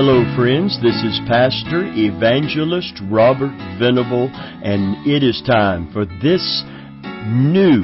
Hello, friends. This is Pastor Evangelist Robert Venable, and it is time for this new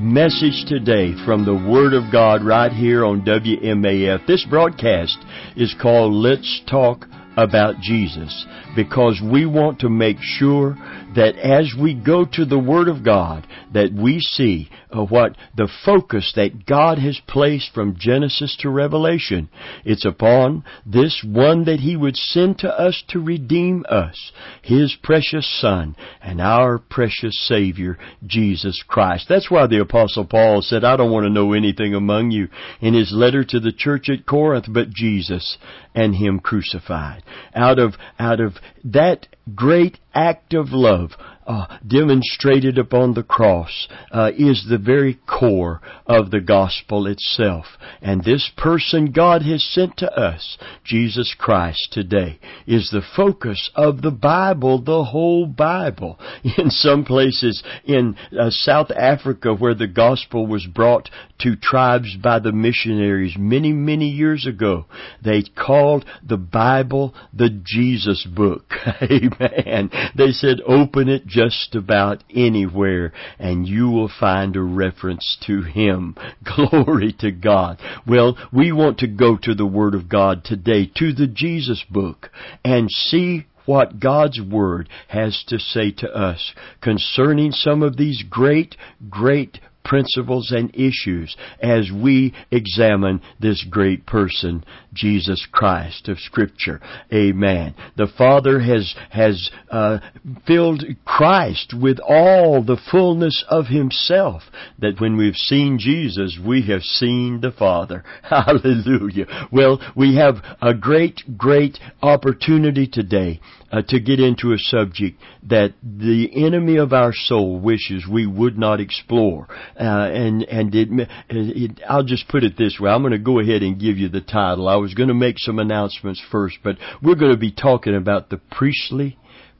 message today from the Word of God right here on WMAF. This broadcast is called Let's Talk About Jesus because we want to make sure that as we go to the Word of God, that we see uh, what the focus that God has placed from Genesis to Revelation. It's upon this one that He would send to us to redeem us, His precious Son, and our precious Savior, Jesus Christ. That's why the Apostle Paul said, I don't want to know anything among you in his letter to the church at Corinth but Jesus and Him crucified. Out of, out of that great act of love uh, demonstrated upon the cross uh, is the very core of the gospel itself. And this person God has sent to us, Jesus Christ today, is the focus of the Bible, the whole Bible. In some places in uh, South Africa where the gospel was brought to tribes by the missionaries many, many years ago, they called the Bible the Jesus book. Amen. And they said, open it just about anywhere and you will find a reference to Him. Glory to God. Well, we want to go to the Word of God today, to the Jesus book, and see what God's Word has to say to us concerning some of these great, great principles and issues as we examine this great person, Jesus Christ of Scripture. Amen. The Father has has uh, filled Christ with all the fullness of Himself. That when we've seen Jesus, we have seen the Father. Hallelujah. Well, we have a great, great opportunity today uh, to get into a subject that the enemy of our soul wishes we would not explore. Uh, and and it, it, I'll just put it this way. I'm going to go ahead and give you the title. I was going to make some announcements first, but we're going to be talking about the priestly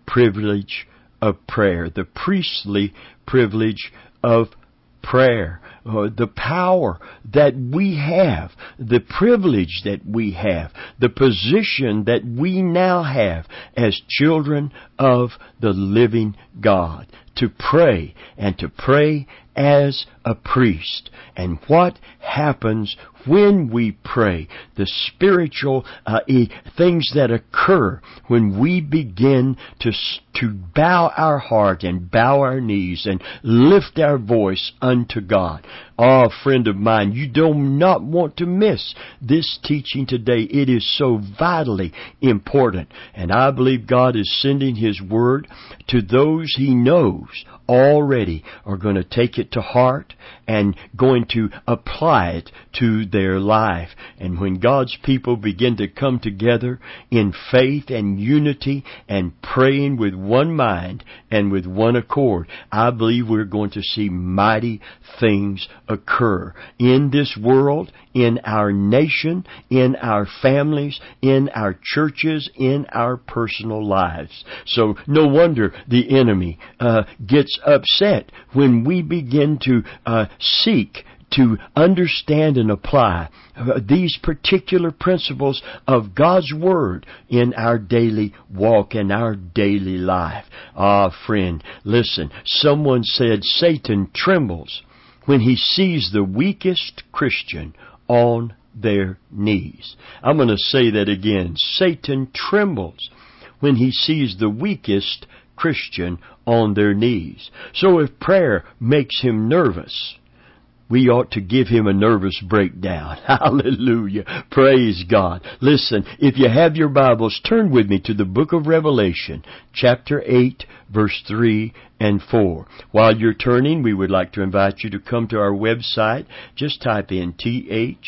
privilege of prayer. The priestly privilege of prayer, uh, the power that we have, the privilege that we have, the position that we now have as children of the living God to pray and to pray as a priest. And what happens when we pray, the spiritual uh, things that occur when we begin to to bow our heart and bow our knees and lift our voice unto God. Ah, oh, friend of mine, you do not want to miss this teaching today. It is so vitally important. And I believe God is sending His Word to those He knows already are going to take it to heart and going to apply it to their life. And when God's people begin to come together in faith and unity and praying with one mind and with one accord, I believe we're going to see mighty things occur in this world, in our nation, in our families, in our churches, in our personal lives. So no wonder the enemy uh, gets upset when we begin to uh, seek to understand and apply uh, these particular principles of God's Word in our daily walk and our daily life. Ah, friend, listen. Someone said Satan trembles when he sees the weakest Christian on their knees. I'm going to say that again. Satan trembles when he sees the weakest Christian on their knees. So if prayer makes him nervous, we ought to give him a nervous breakdown. Hallelujah. Praise God. Listen, if you have your Bibles, turn with me to the book of Revelation, chapter 8, verse 3 and 4. While you're turning, we would like to invite you to come to our website. Just type in T-H-C-O-G,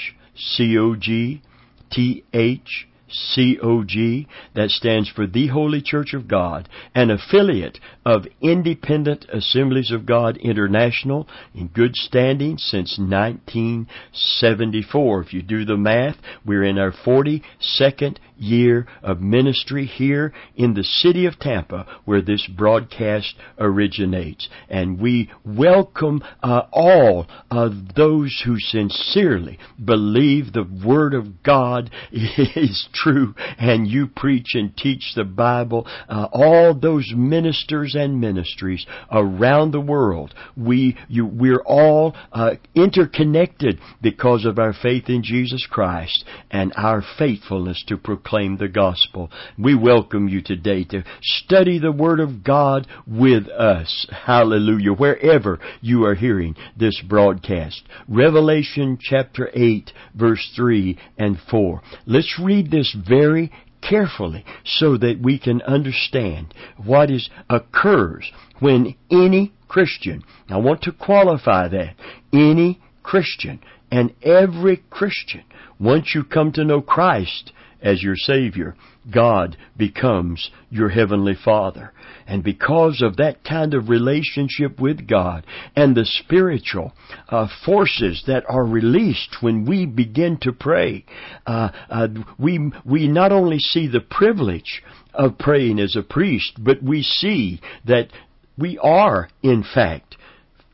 T-H, COG, that stands for The Holy Church of God, an affiliate of Independent Assemblies of God International in good standing since 1974. If you do the math, we're in our 42nd year of ministry here in the city of Tampa where this broadcast originates. And we welcome uh, all of those who sincerely believe the Word of God is true and you preach and teach the Bible, uh, all those ministers and ministries around the world, we, you, we're all uh, interconnected because of our faith in Jesus Christ and our faithfulness to proclaim the gospel. We welcome you today to study the Word of God with us. Hallelujah. Wherever you are hearing this broadcast. Revelation chapter 8 verse 3 and 4. Let's read this very carefully so that we can understand what is occurs when any Christian, I want to qualify that, any Christian and every Christian, once you come to know Christ as your Savior, God becomes your Heavenly Father. And because of that kind of relationship with God and the spiritual uh, forces that are released when we begin to pray, uh, uh, we, we not only see the privilege of praying as a priest, but we see that we are, in fact,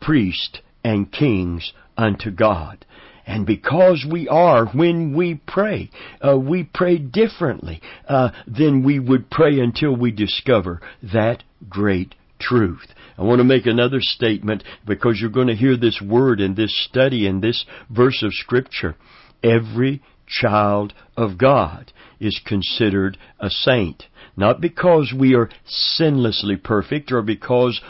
priests and kings unto God. And because we are, when we pray, uh, we pray differently uh, than we would pray until we discover that great truth. I want to make another statement because you're going to hear this word in this study in this verse of Scripture. Every child of God is considered a saint. Not because we are sinlessly perfect or because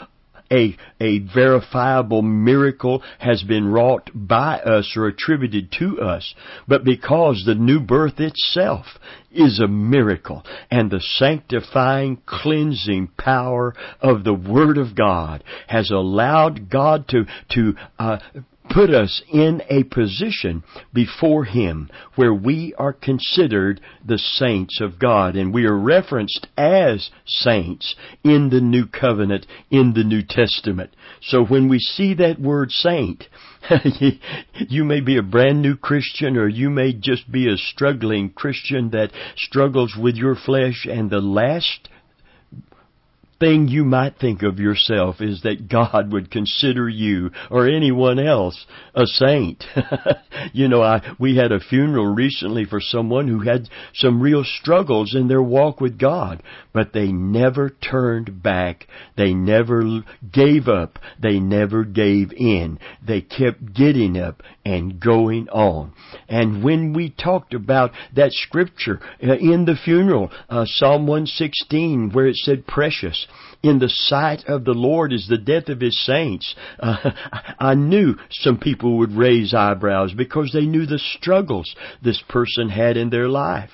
a, a verifiable miracle has been wrought by us or attributed to us, but because the new birth itself is a miracle and the sanctifying, cleansing power of the Word of God has allowed God to, to, uh, put us in a position before Him where we are considered the saints of God and we are referenced as saints in the New Covenant, in the New Testament. So when we see that word saint, you may be a brand new Christian or you may just be a struggling Christian that struggles with your flesh and the last thing you might think of yourself is that God would consider you or anyone else a saint. you know, I, we had a funeral recently for someone who had some real struggles in their walk with God, but they never turned back. They never gave up. They never gave in. They kept getting up and going on. And when we talked about that scripture uh, in the funeral, uh, Psalm 116, where it said precious, in the sight of the Lord is the death of His saints. Uh, I knew some people would raise eyebrows because they knew the struggles this person had in their life.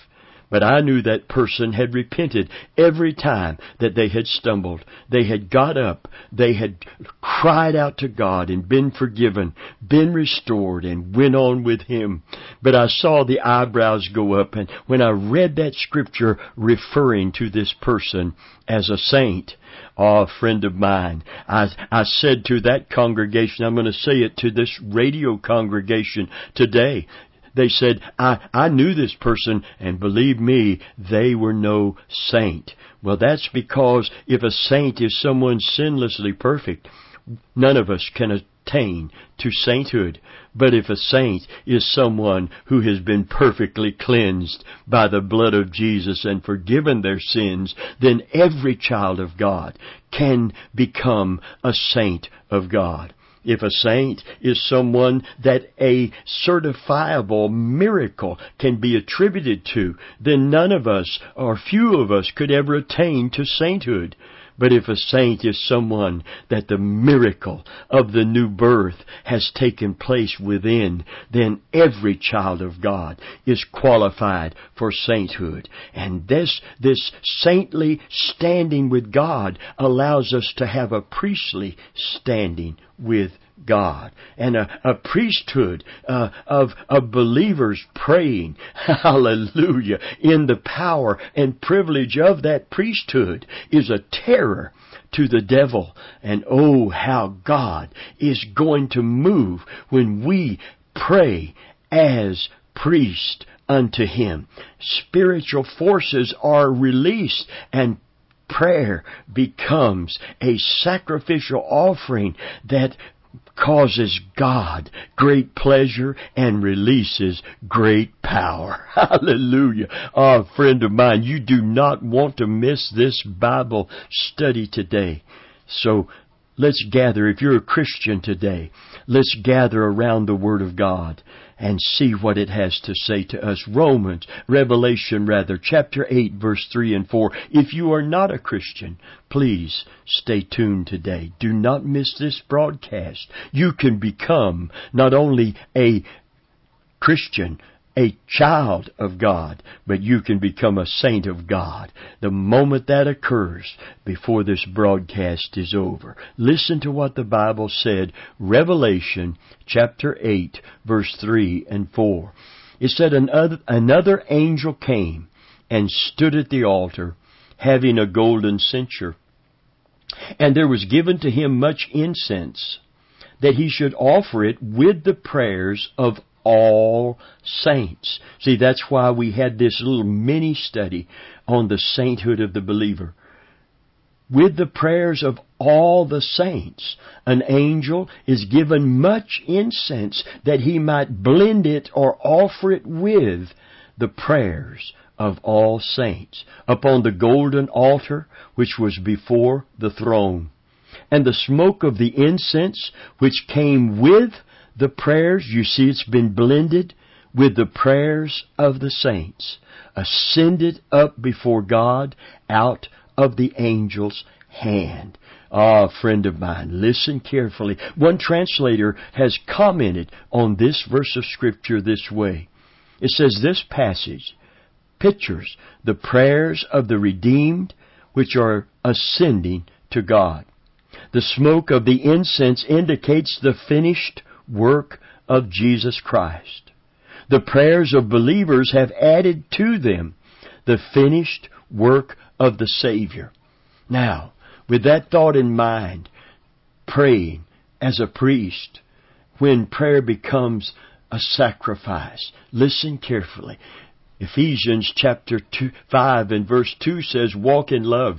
But I knew that person had repented every time that they had stumbled. They had got up. They had cried out to God and been forgiven, been restored, and went on with Him. But I saw the eyebrows go up, and when I read that scripture referring to this person as a saint, Oh, a friend of mine, I, I said to that congregation, I'm going to say it to this radio congregation today. They said, I, I knew this person, and believe me, they were no saint. Well, that's because if a saint is someone sinlessly perfect, none of us can attain to sainthood. But if a saint is someone who has been perfectly cleansed by the blood of Jesus and forgiven their sins, then every child of God can become a saint of God. If a saint is someone that a certifiable miracle can be attributed to, then none of us, or few of us, could ever attain to sainthood. But if a saint is someone that the miracle of the new birth has taken place within, then every child of God is qualified for sainthood. And this, this saintly standing with God allows us to have a priestly standing with God and a, a priesthood uh, of, of believers praying, hallelujah, in the power and privilege of that priesthood is a terror to the devil. And oh, how God is going to move when we pray as priest unto Him. Spiritual forces are released and prayer becomes a sacrificial offering that causes God great pleasure and releases great power. Hallelujah. Oh, friend of mine, you do not want to miss this Bible study today. So let's gather. If you're a Christian today, let's gather around the Word of God and see what it has to say to us. Romans, Revelation rather, chapter 8 verse 3 and 4. If you are not a Christian, please stay tuned today. Do not miss this broadcast. You can become not only a Christian, a child of God, but you can become a saint of God the moment that occurs before this broadcast is over. Listen to what the Bible said, Revelation chapter 8 verse 3 and 4. It said another, another angel came and stood at the altar having a golden censer. And there was given to him much incense that he should offer it with the prayers of all saints. See, that's why we had this little mini study on the sainthood of the believer. With the prayers of all the saints, an angel is given much incense that he might blend it or offer it with the prayers of all saints upon the golden altar which was before the throne. And the smoke of the incense which came with the prayers, you see it's been blended with the prayers of the saints, ascended up before God out of the angel's hand. Ah, friend of mine, listen carefully. One translator has commented on this verse of scripture this way. It says this passage pictures the prayers of the redeemed which are ascending to God. The smoke of the incense indicates the finished work of Jesus Christ. The prayers of believers have added to them the finished work of the Savior. Now, with that thought in mind, praying as a priest, when prayer becomes a sacrifice, listen carefully. Ephesians chapter two, 5 and verse 2 says, walk in love,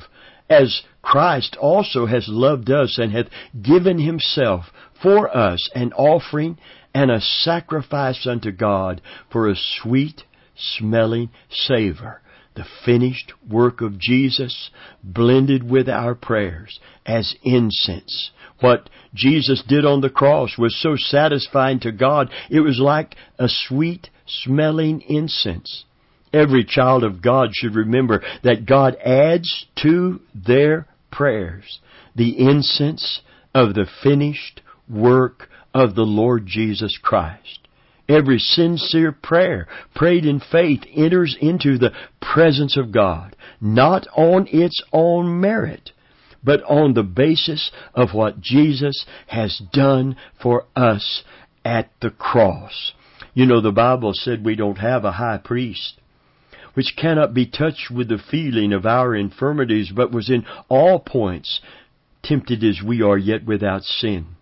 as Christ also has loved us and hath given himself for us an offering and a sacrifice unto God for a sweet smelling savor. The finished work of Jesus blended with our prayers as incense. What Jesus did on the cross was so satisfying to God, it was like a sweet smelling incense. Every child of God should remember that God adds to their prayers the incense of the finished work of the Lord Jesus Christ. Every sincere prayer prayed in faith enters into the presence of God, not on its own merit, but on the basis of what Jesus has done for us at the cross. You know, the Bible said we don't have a high priest which cannot be touched with the feeling of our infirmities, but was in all points tempted as we are, yet without sin.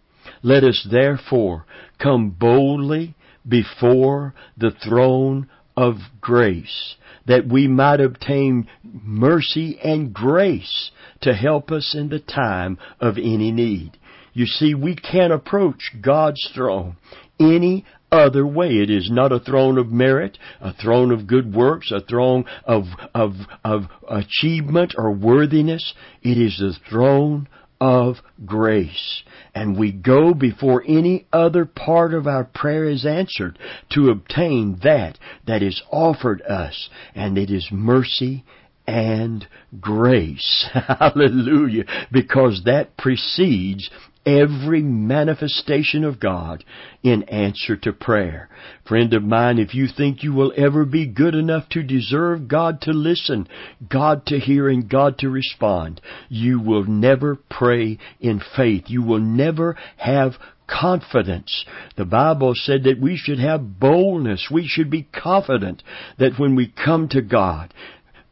Let us therefore come boldly before the throne of grace, that we might obtain mercy and grace to help us in the time of any need. You see, we can't approach God's throne any other way. It is not a throne of merit, a throne of good works, a throne of, of, of achievement or worthiness. It is the throne of grace. And we go before any other part of our prayer is answered to obtain that that is offered us. And it is mercy and grace. Hallelujah. Because that precedes every manifestation of God in answer to prayer. Friend of mine, if you think you will ever be good enough to deserve God to listen, God to hear, and God to respond, you will never pray in faith. You will never have confidence. The Bible said that we should have boldness. We should be confident that when we come to God,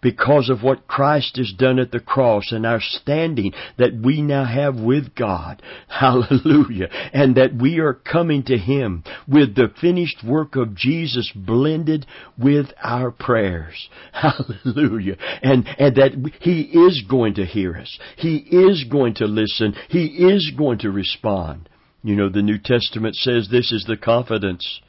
because of what Christ has done at the cross and our standing that we now have with God. Hallelujah. And that we are coming to Him with the finished work of Jesus blended with our prayers. Hallelujah. And, and that He is going to hear us. He is going to listen. He is going to respond. You know, the New Testament says this is the confidence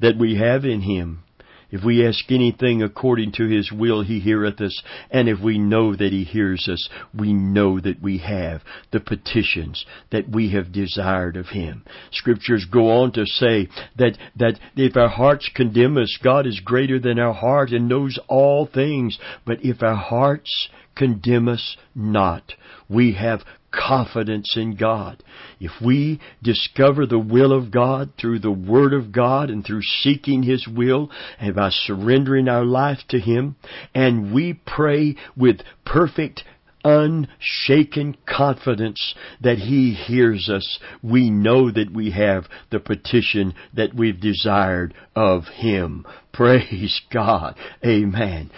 that we have in Him. If we ask anything according to His will, He heareth us. And if we know that He hears us, we know that we have the petitions that we have desired of Him. Scriptures go on to say that, that if our hearts condemn us, God is greater than our heart and knows all things. But if our hearts condemn us not, we have confidence in God. If we discover the will of God through the Word of God and through seeking His will and by surrendering our life to Him, and we pray with perfect unshaken confidence that He hears us, we know that we have the petition that we've desired of Him. Praise God. Amen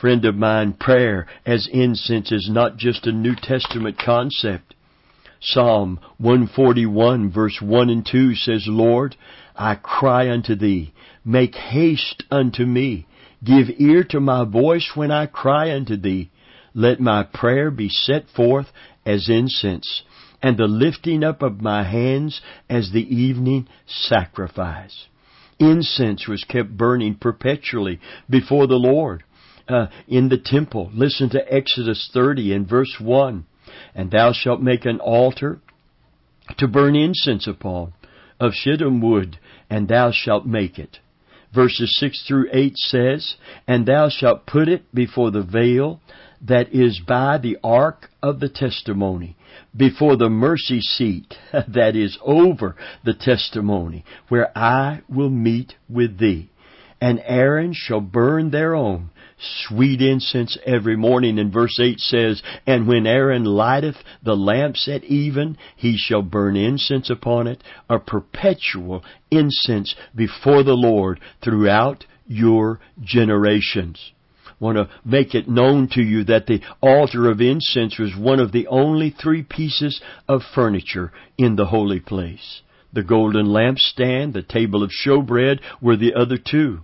friend of mine, prayer as incense is not just a New Testament concept. Psalm 141 verse 1 and 2 says, Lord, I cry unto thee, make haste unto me, give ear to my voice when I cry unto thee. Let my prayer be set forth as incense, and the lifting up of my hands as the evening sacrifice. Incense was kept burning perpetually before the Lord uh, in the temple. Listen to Exodus 30 and verse 1. And thou shalt make an altar to burn incense upon of shittim wood, and thou shalt make it. Verses 6 through 8 says, And thou shalt put it before the veil that is by the ark of the testimony, before the mercy seat that is over the testimony, where I will meet with thee. And Aaron shall burn thereon sweet incense every morning. And verse 8 says, And when Aaron lighteth the lamps at even, he shall burn incense upon it, a perpetual incense before the Lord throughout your generations want to make it known to you that the altar of incense was one of the only three pieces of furniture in the holy place. The golden lampstand, the table of showbread were the other two.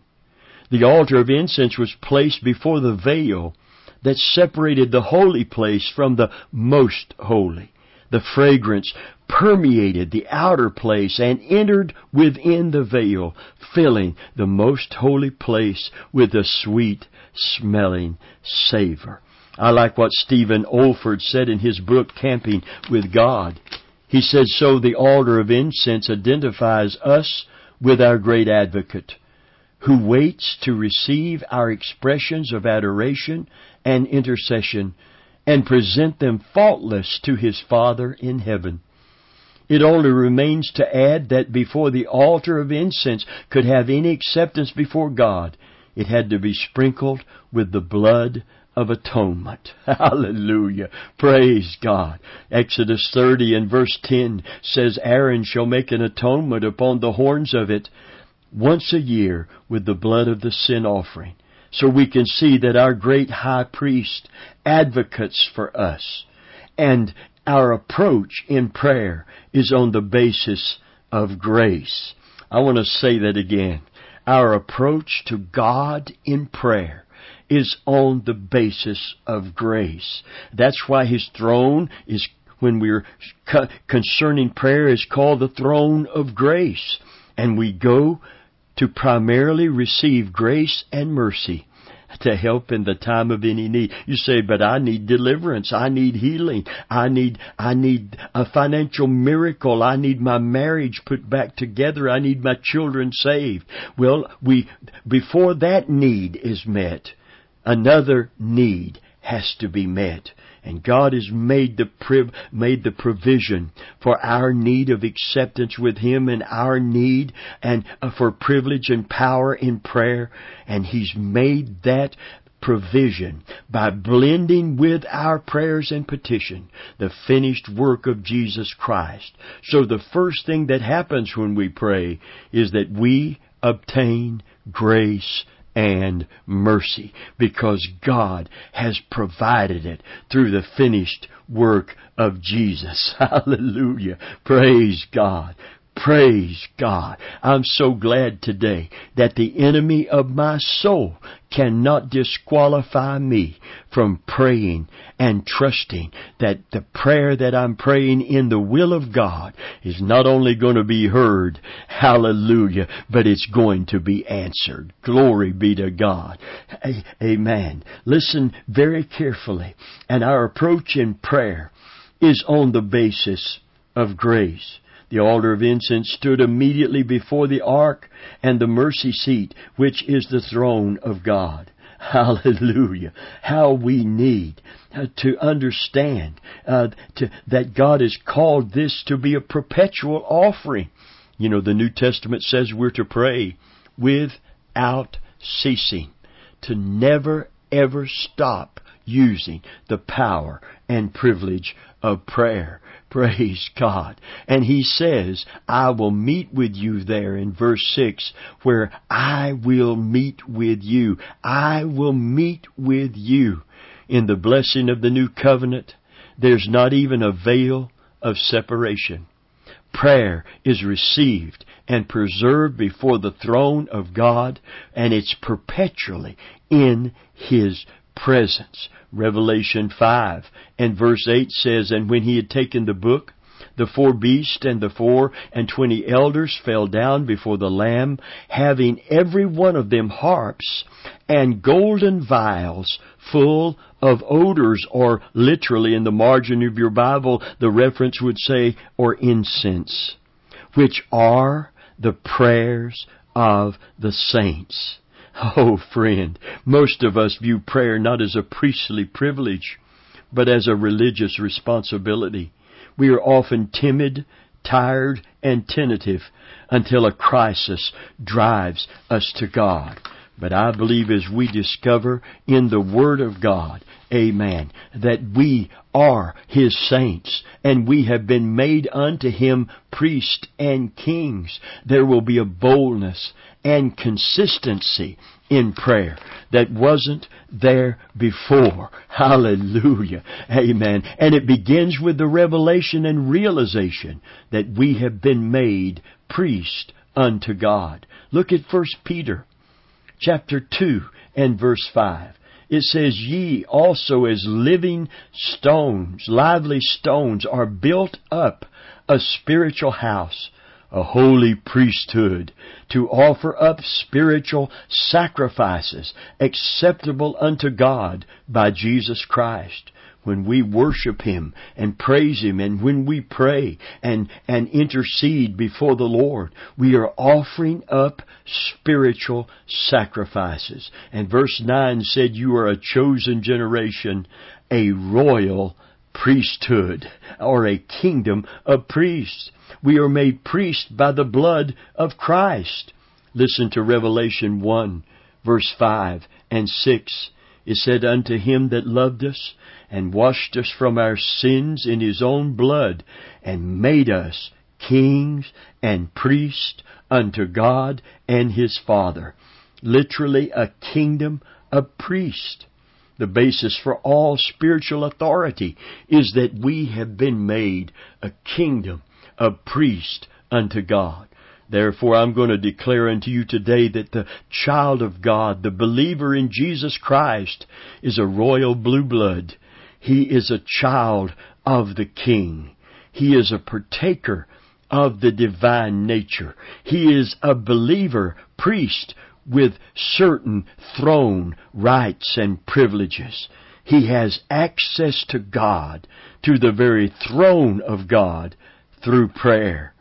The altar of incense was placed before the veil that separated the holy place from the most holy. The fragrance permeated the outer place and entered within the veil, filling the most holy place with a sweet smelling savor. I like what Stephen Olford said in his book, Camping with God. He said, so the altar of incense identifies us with our great advocate who waits to receive our expressions of adoration and intercession and present them faultless to his Father in heaven. It only remains to add that before the altar of incense could have any acceptance before God, it had to be sprinkled with the blood of atonement. Hallelujah. Praise God. Exodus 30 and verse 10 says, Aaron shall make an atonement upon the horns of it once a year with the blood of the sin offering. So we can see that our great high priest advocates for us. And our approach in prayer is on the basis of grace. I want to say that again. Our approach to God in prayer is on the basis of grace. That's why His throne is, when we're concerning prayer, is called the throne of grace. And we go to primarily receive grace and mercy to help in the time of any need. You say, but I need deliverance. I need healing. I need, I need a financial miracle. I need my marriage put back together. I need my children saved. Well, we, before that need is met, another need has to be met. And God has made the priv- made the provision for our need of acceptance with Him and our need and uh, for privilege and power in prayer. And He's made that provision by blending with our prayers and petition the finished work of Jesus Christ. So the first thing that happens when we pray is that we obtain grace and mercy because God has provided it through the finished work of Jesus. Hallelujah. Praise God. Praise God. I'm so glad today that the enemy of my soul cannot disqualify me from praying and trusting that the prayer that I'm praying in the will of God is not only going to be heard, hallelujah, but it's going to be answered. Glory be to God. Amen. Listen very carefully. And our approach in prayer is on the basis of grace. The altar of incense stood immediately before the ark and the mercy seat, which is the throne of God. Hallelujah. How we need uh, to understand uh, to, that God has called this to be a perpetual offering. You know, the New Testament says we're to pray without ceasing, to never ever stop using the power and privilege of prayer. Praise God. And he says, I will meet with you there in verse 6, where I will meet with you. I will meet with you. In the blessing of the new covenant, there's not even a veil of separation. Prayer is received and preserved before the throne of God, and it's perpetually in His presence. Revelation 5 and verse 8 says, And when he had taken the book, the four beasts and the four and twenty elders fell down before the Lamb, having every one of them harps and golden vials full of odors, or literally in the margin of your Bible, the reference would say, or incense, which are the prayers of the saints. Oh, friend, most of us view prayer not as a priestly privilege, but as a religious responsibility. We are often timid, tired, and tentative until a crisis drives us to God. But I believe as we discover in the Word of God, amen, that we are His saints and we have been made unto Him priests and kings, there will be a boldness and consistency in prayer that wasn't there before. Hallelujah. Amen. And it begins with the revelation and realization that we have been made priest unto God. Look at 1 Peter chapter 2 and verse 5. It says, Ye also as living stones, lively stones, are built up a spiritual house, a holy priesthood, to offer up spiritual sacrifices acceptable unto God by Jesus Christ when we worship Him and praise Him and when we pray and, and intercede before the Lord, we are offering up spiritual sacrifices. And verse 9 said, You are a chosen generation, a royal priesthood, or a kingdom of priests. We are made priests by the blood of Christ. Listen to Revelation 1, verse 5 and 6. It said, Unto him that loved us and washed us from our sins in his own blood and made us kings and priests unto God and his Father. Literally a kingdom of priests. The basis for all spiritual authority is that we have been made a kingdom of priests unto God. Therefore, I'm going to declare unto you today that the child of God, the believer in Jesus Christ, is a royal blue blood. He is a child of the King. He is a partaker of the divine nature. He is a believer, priest, with certain throne rights and privileges. He has access to God, to the very throne of God, through prayer.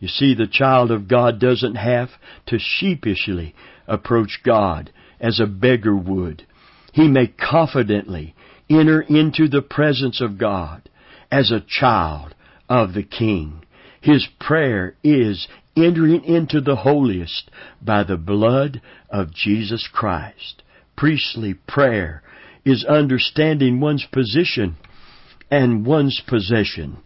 You see, the child of God doesn't have to sheepishly approach God as a beggar would. He may confidently enter into the presence of God as a child of the King. His prayer is entering into the holiest by the blood of Jesus Christ. Priestly prayer is understanding one's position and one's possession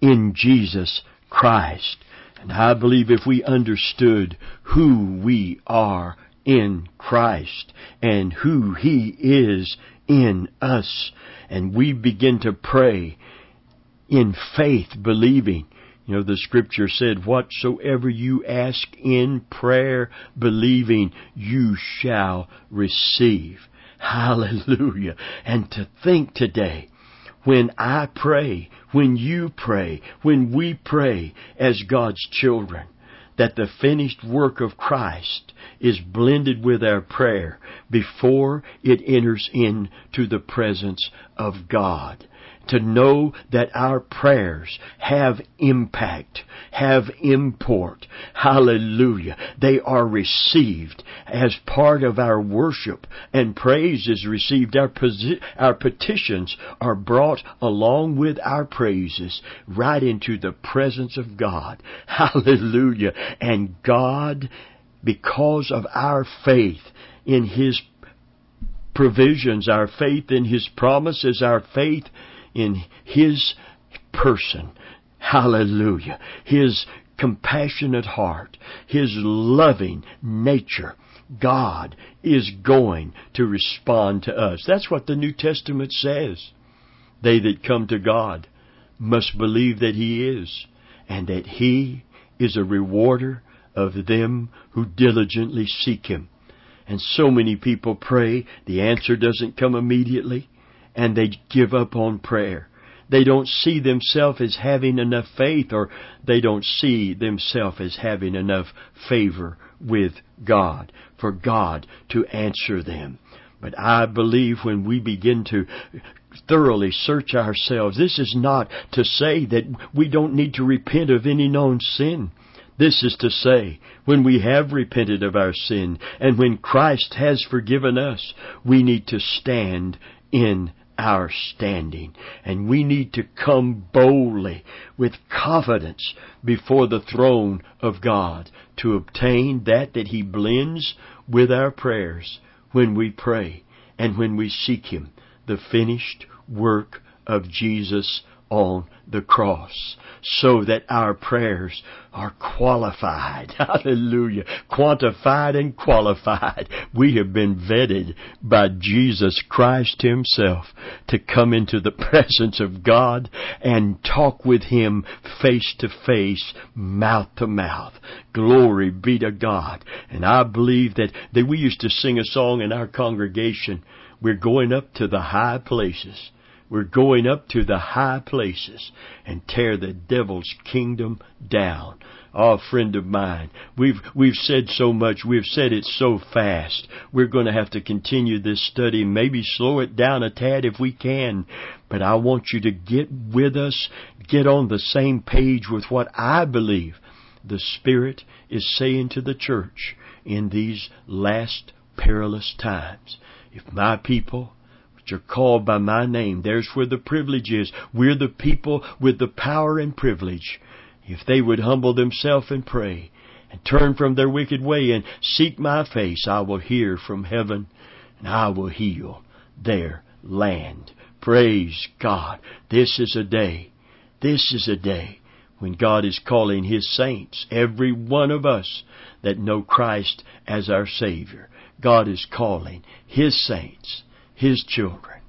in Jesus Christ. And I believe if we understood who we are in Christ and who He is in us, and we begin to pray in faith, believing You know, the scripture said, whatsoever you ask in prayer, believing, you shall receive. Hallelujah. And to think today, when I pray, when you pray, when we pray as God's children, that the finished work of Christ is blended with our prayer before it enters into the presence of God to know that our prayers have impact, have import. Hallelujah. They are received as part of our worship and praise is received. Our, posi- our petitions are brought along with our praises right into the presence of God. Hallelujah. And God, because of our faith in His provisions, our faith in His promises, our faith in His person. Hallelujah. His compassionate heart, His loving nature. God is going to respond to us. That's what the New Testament says. They that come to God must believe that He is, and that He is a rewarder of them who diligently seek Him. And so many people pray, the answer doesn't come immediately and they give up on prayer. They don't see themselves as having enough faith or they don't see themselves as having enough favor with God for God to answer them. But I believe when we begin to thoroughly search ourselves, this is not to say that we don't need to repent of any known sin. This is to say, when we have repented of our sin and when Christ has forgiven us, we need to stand in our standing. And we need to come boldly with confidence before the throne of God to obtain that that He blends with our prayers when we pray and when we seek Him, the finished work of Jesus on the cross so that our prayers are qualified. Hallelujah. Quantified and qualified. We have been vetted by Jesus Christ Himself to come into the presence of God and talk with Him face to face, mouth to mouth. Glory be to God. And I believe that, that we used to sing a song in our congregation. We're going up to the high places. We're going up to the high places and tear the devil's kingdom down. Oh, friend of mine, we've, we've said so much. We've said it so fast. We're going to have to continue this study, maybe slow it down a tad if we can. But I want you to get with us, get on the same page with what I believe the Spirit is saying to the church in these last perilous times. If my people are called by my name. There's where the privilege is. We're the people with the power and privilege. If they would humble themselves and pray and turn from their wicked way and seek my face, I will hear from heaven and I will heal their land. Praise God. This is a day. This is a day when God is calling His saints, every one of us that know Christ as our Savior. God is calling His saints his children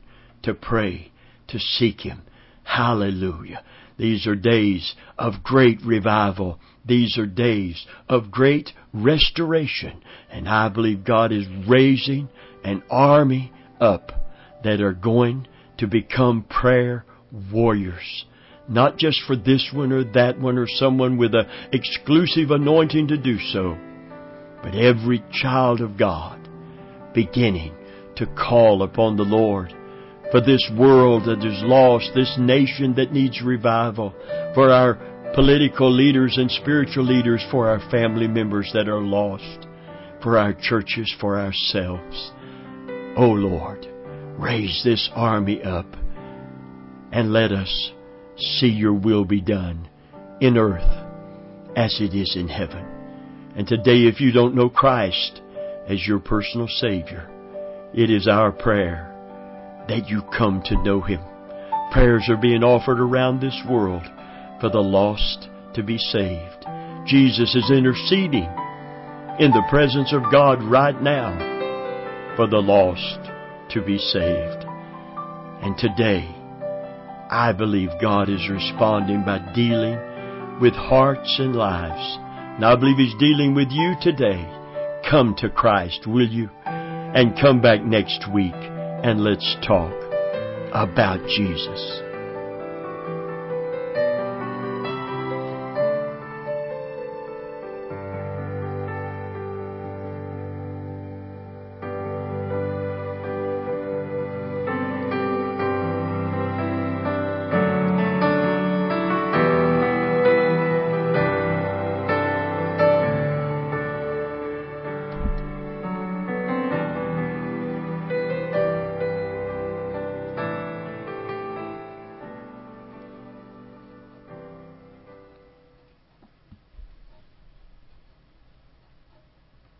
to pray, to seek Him. Hallelujah. These are days of great revival. These are days of great restoration. And I believe God is raising an army up that are going to become prayer warriors. Not just for this one or that one or someone with an exclusive anointing to do so, but every child of God beginning to call upon the Lord for this world that is lost, this nation that needs revival, for our political leaders and spiritual leaders, for our family members that are lost, for our churches, for ourselves. O oh Lord, raise this army up and let us see your will be done in earth as it is in heaven. And today, if you don't know Christ as your personal Savior, it is our prayer that you come to know Him. Prayers are being offered around this world for the lost to be saved. Jesus is interceding in the presence of God right now for the lost to be saved. And today, I believe God is responding by dealing with hearts and lives. And I believe He's dealing with you today. Come to Christ, will you? And come back next week and let's talk about Jesus.